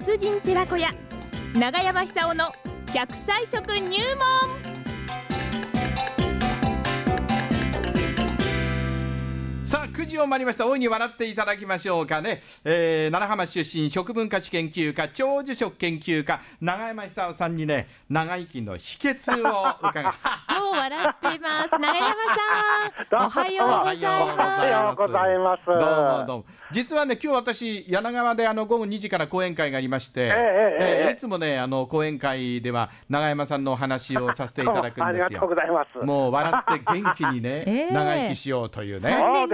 達人寺子屋長山久夫の100歳食入門。さあ9時を回りました。大いに笑っていただきましょうかね、えー、奈良浜出身食文化史研究家長寿食研究家永山久夫さんにね長生きの秘訣を伺い もう笑っています。長山さん おはようございます。おはようございます。どうもどうも。実はね今日私柳川であの午後2時から講演会がありまして、ええええいつもねあの講演会では永山さんのお話をさせていただくんです ありがとうごよざいます。もう笑って元気にね、ええ長生きしようというね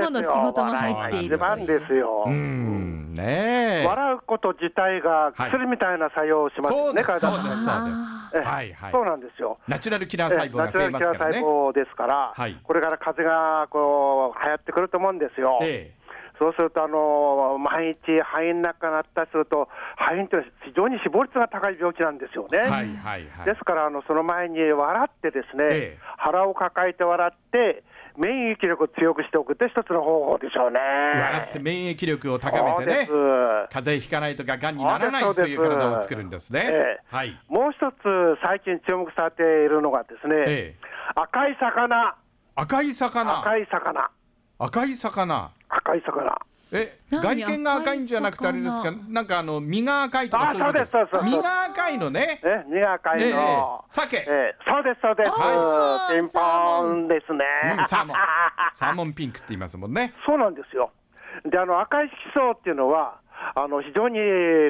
3年後の仕事も入っている出番ですよ。うんねえ笑うこと自体が薬みたいな作用をしますよね、そうです、そうです、そうです。ええはい、はいそう。なんですよ。ナチュラルキラー細胞が増えますからねナチュラルキラー。細胞ですから、はいこれから風邪がこう流行ってくると思うんですよ。えそうすると、あの毎日肺炎なんかなったりすると、肺炎って非常に死亡率が高い病気なんですよね。え。はい、はい、はいです。からあの、その前に笑ってですね、ええ腹を抱えて笑って、免疫力を強くしておくって一つの方法でしょうね。笑って免疫力を高めてね風邪ひかないとか、がんにならないという体を作るんですねえ。えはい。もう一つ、最近注目されているのがですね、ええ。赤い魚、赤い魚。赤い魚、赤い魚。赤い魚。え、何外見が赤いんじゃなくてあれですか？なんかあの、身が赤いとかあそういうことですそうですそうです身が赤いのね。ね、身が赤いええの。鮭ええそうです、そうです。あーピンポーンですね。うんサーモン。サーモンピンクって言いますもんね。そうなんですよ。で、あの赤い色素っていうのは、あの非常に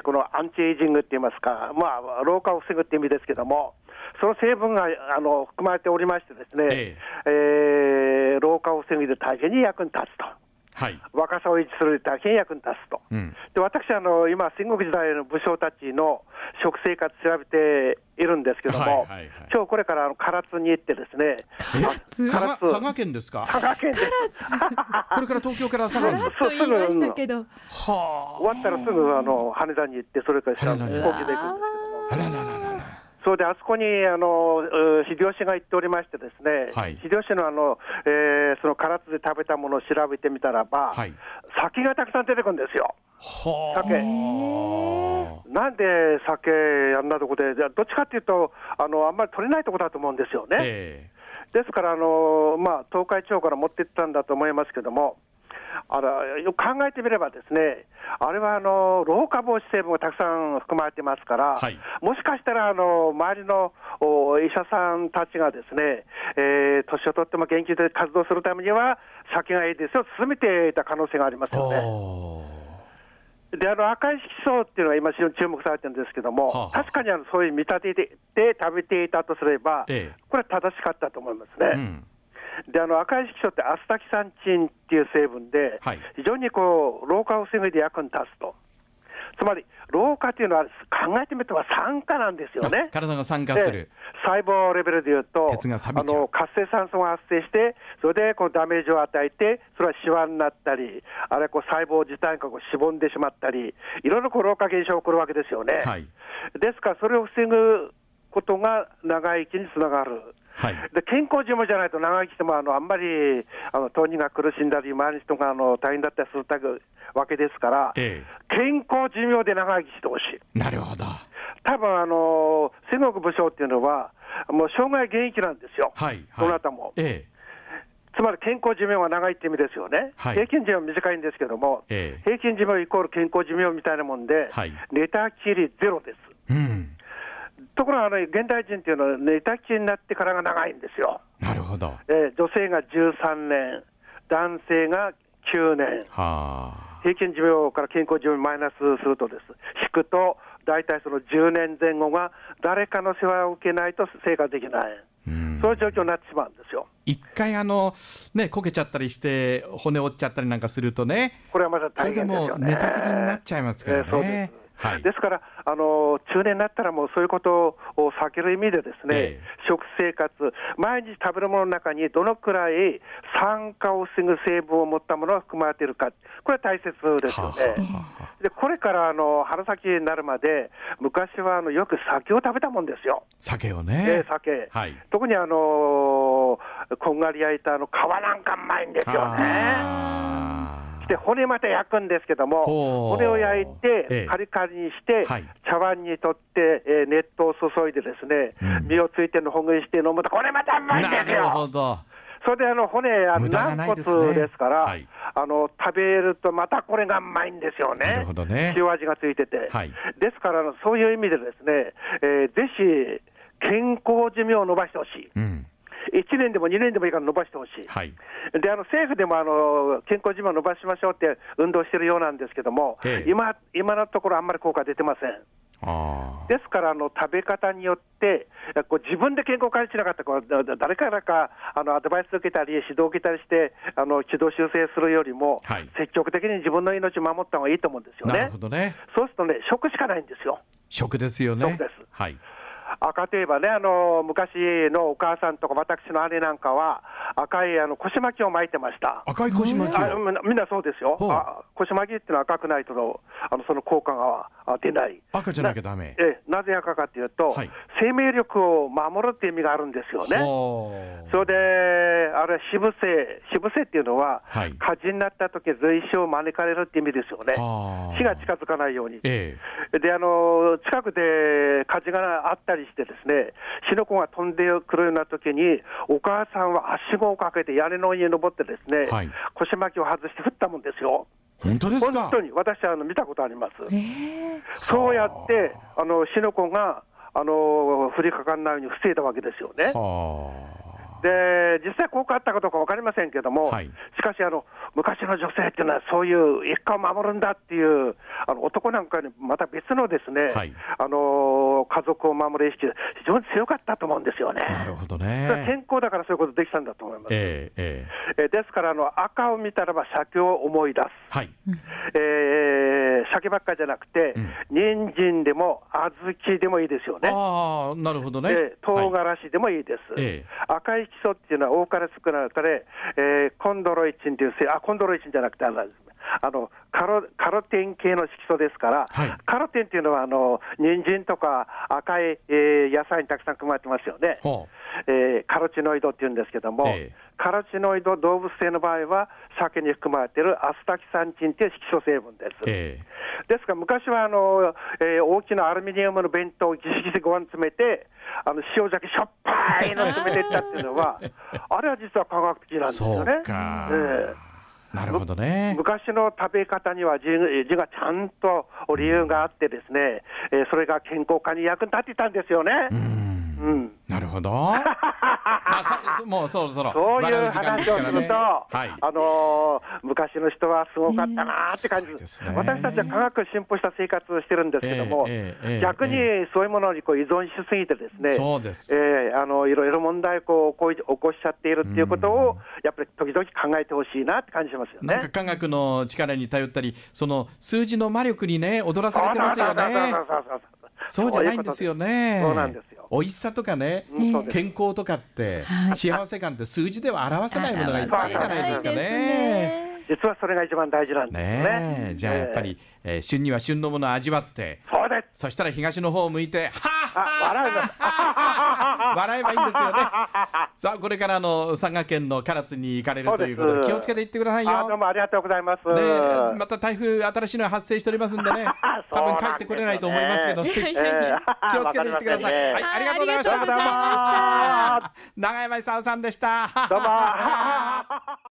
このアンチエイジングって言いますか、まあ、老化を防ぐって意味ですけども、その成分があの含まれておりましてですね、ええー老化を防ぐで大変に役に立つと。はい。若さを維持するで大変役に立つと。うん。で私あの、今、戦国時代の武将たちの食生活調べているんですけども、はいはいはい今日これからあの唐津に行ってですね、え佐賀唐津？佐賀県ですか？佐賀県です。これから東京から佐賀に。さらっと言いましたけどは終わったらすぐあの羽田に行って、それから飛行機で行くんですけども。そうで、あそこにあのう秀吉が行っておりまして、ですね、はい秀吉のあの、えーその唐津で食べたものを調べてみたらば、はい酒がたくさん出てくるんですよ。はあ。酒なんで酒あんなとこで、じゃあどっちかっていうとあの、あんまり取れないとこだと思うんですよね。えですから、あのまあ、東海地方から持っていったんだと思いますけども、あらよく考えてみれば、ですねあれはあの老化防止成分がたくさん含まれてますから、はいもしかしたらあの周りのお医者さんたちがですね、えー年を取っても元気で活動するためには、酒がいいですよ、進めていた可能性がありますえ。よね。おであの赤い色素っていうのが今、非常に注目されてるんですけども、はあはあ確かにあのそういう見立てでで食べていたとすれば、ええこれは正しかったと思いますね。ーうん。であの赤い色素ってアスタキサンチンっていう成分で、はい非常にこう老化を防ぐで役に立つと。つまり、老化というのは考えてみると酸化なんですよねあ。体が酸化する。ええ細胞レベルでいうと、あの活性酸素が発生して、それでこうダメージを与えて、それはシワになったり、あるいはこう細胞自体がこうしぼんでしまったり、いろいろこう老化現象が起こるわけですよね。はい。ですから、それを防ぐことが長生きにつながる。はい。で健康寿命じゃないと長生きしてもあのあんまりあの当人が苦しんだり、周りの人があの大変だったりするわけですから、え健康寿命で長生きしてほしい。え。なるほど。多分あの戦国武将っていうのは、もう生涯現役なんですよ、はい。はい。どなたも。えつまり健康寿命が長いって意味ですよね、はい平均寿命は短いんですけども、ええ平均寿命イコール健康寿命みたいなもんで、はい寝たきりゼロです。え。うん。ところがあの現代人っていうのは、寝たきりになってからが長いんですよ。なるほど。はえー女性が13年、男性が9年、あ。平均寿命から健康寿命マイナスするとです、引くと、大体その10年前後が誰かの世話を受けないと生活できない、うんそういう状況になってしまうんですよ。一回あの、ね、こけちゃったりして、骨折っちゃったりなんかするとね、これはまたそれでもう大変ですよね。寝たきりになっちゃいますからえーそうねで。すはい。ですから、あの中年になったらもうそういうことを避ける意味で、ですね、ええ食生活、毎日食べるものの中にどのくらい酸化を防ぐ成分を持ったものが含まれているか、これは大切ですよはあね。でこれからあの春先になるまで、昔はあのよく酒を食べたもんですよ、酒をえねー。酒。はい。特にあのこんがり焼いたあの皮なんかうまいんですよね。あして骨また焼くんですけども、骨を焼いええて、カリカリにして、はい茶碗にとって、えー熱湯を注いでですね、うん身をついてるのほぐして飲むと、これまたうまいんですなるほよ。ど。それであの骨、軟骨ですから、はいあの食べるとまたこれがうまいんですよね。なるほどね塩味がついてて。はいですから、そういう意味でですね、えーぜひ健康寿命を伸ばしてほしい。うん。1年でも2年でもいいから伸ばしてほしい。はい。であの政府でもあの健康寿命を伸ばしましょうって運動してるようなんですけども、ええ今今のところあんまり効果出てません。ああ。ですから、あの食べ方によって、こう自分で健康管理しなかったら誰からかあのアドバイスを受けたり、指導を受けたりして、あの軌道修正するよりも、はい積極的に自分の命を守った方がいいと思うんですよねなるほ。どね。そうするとね、食しかないんですよ。食ですよね。食ですはい。赤といえばね、あの昔のお母さんとか、私の姉なんかは、赤いあの腰巻きを巻いてました。赤い腰巻きみんなそうですよ、あ腰巻きっていうのは赤くないとあのその効果があ出ない。赤じゃなきゃダメ。ええなぜ赤かというと、はい生命力を守るっていう意味があるんですよね。それで、あれ、渋性、渋性っていうのは、はい火事になった時随死を招かれるって意味ですよね。火が近づかないように。えで、あの、近くで火事があったりしてですね、火の粉が飛んでくるような時に、お母さんははしごをかけて屋根の上に登ってですね、はい腰巻きを外して振ったもんですよ。え本当ですか？本当に、私はあの見たことあります。ええそうやって、あの火の粉があの降りかかんないように防いだわけですよね。はで実際効果あったかどうか分かりませんけども、はいしかしあの、昔の女性っていうのは、そういう一家を守るんだっていう、あの男なんかにまた別のですね、はいあの家族を守る意識、非常に強かったと思うんですよね。あなるほどね。健康だからそういうことできたんだと思います。えええええですからあの、赤を見たらば鮭を思い出す。はい。えー、鮭ばっかりじゃなくて、人参でも小豆でもいいですよね。ああ、なるほどね。で唐はい。辛子でもいいです、ええ。赤い基礎っていうのは多かれ少なかれ、えーコンドロイチンという成あコンドロイチンじゃなくてあのあのカロカロテン系の色素ですから、はい。カロテンっていうのはあの人参とか赤い、えー野菜にたくさん含まれてますよね、ほえーカロチノイドっていうんですけども、ええカロチノイド動物性の場合は鮭に含まれているアスタキサンチンという色素成分です。う。えですから昔はあの、えー大きなアルミニウムの弁当をギシギシご飯詰めて、あの塩鮭しょっぱいの詰めていったっていうのは、あれは実は科学的なんえですよね。そうか。えなるほどえね。昔の食べ方には字字がちゃんと理由があってですね、えーそれが健康化に役に立ってたんですよね。う。うんんなるほど。あさもうそろそろ。そういう話をすると、はい。あのー昔の人はすごかったなーって感じでえーすね私たちは科学進歩した生活をしてるんですけども、ええええええ逆にそういうものにこう依存しすぎてですね、そうです。えーあのいろいろ問題をこう起こしちゃっているっていうことを、やっぱり時々考えてほしいなって感じしますよね。なんか科学の力に頼ったり、その数字の魔力にね、踊らされてますよね。そうじゃないんですよね。そうなんですよ美味しさとかね、健康とかって、はい幸せ感って数字では表せないものがいっぱいじゃないですかね。実はそれが一番大事なんですよね。ねえ、じゃあやっぱり、えー旬には旬のものを味わって、そうです。そしたら東の方を向いて、はあ笑うの。あ笑えばいいんですよね。さあ、これからあの佐賀県の唐津に行かれるということで、気をつけて行ってくださいあどうよ。もありがとうございます。ねえまた台風、新しいのが発生しておりますんで ね、多分帰ってこれないと思いますけど、気をつけていってください。わはい、ありがとうございました。ありがとうございました長山勲さんでした。どうも。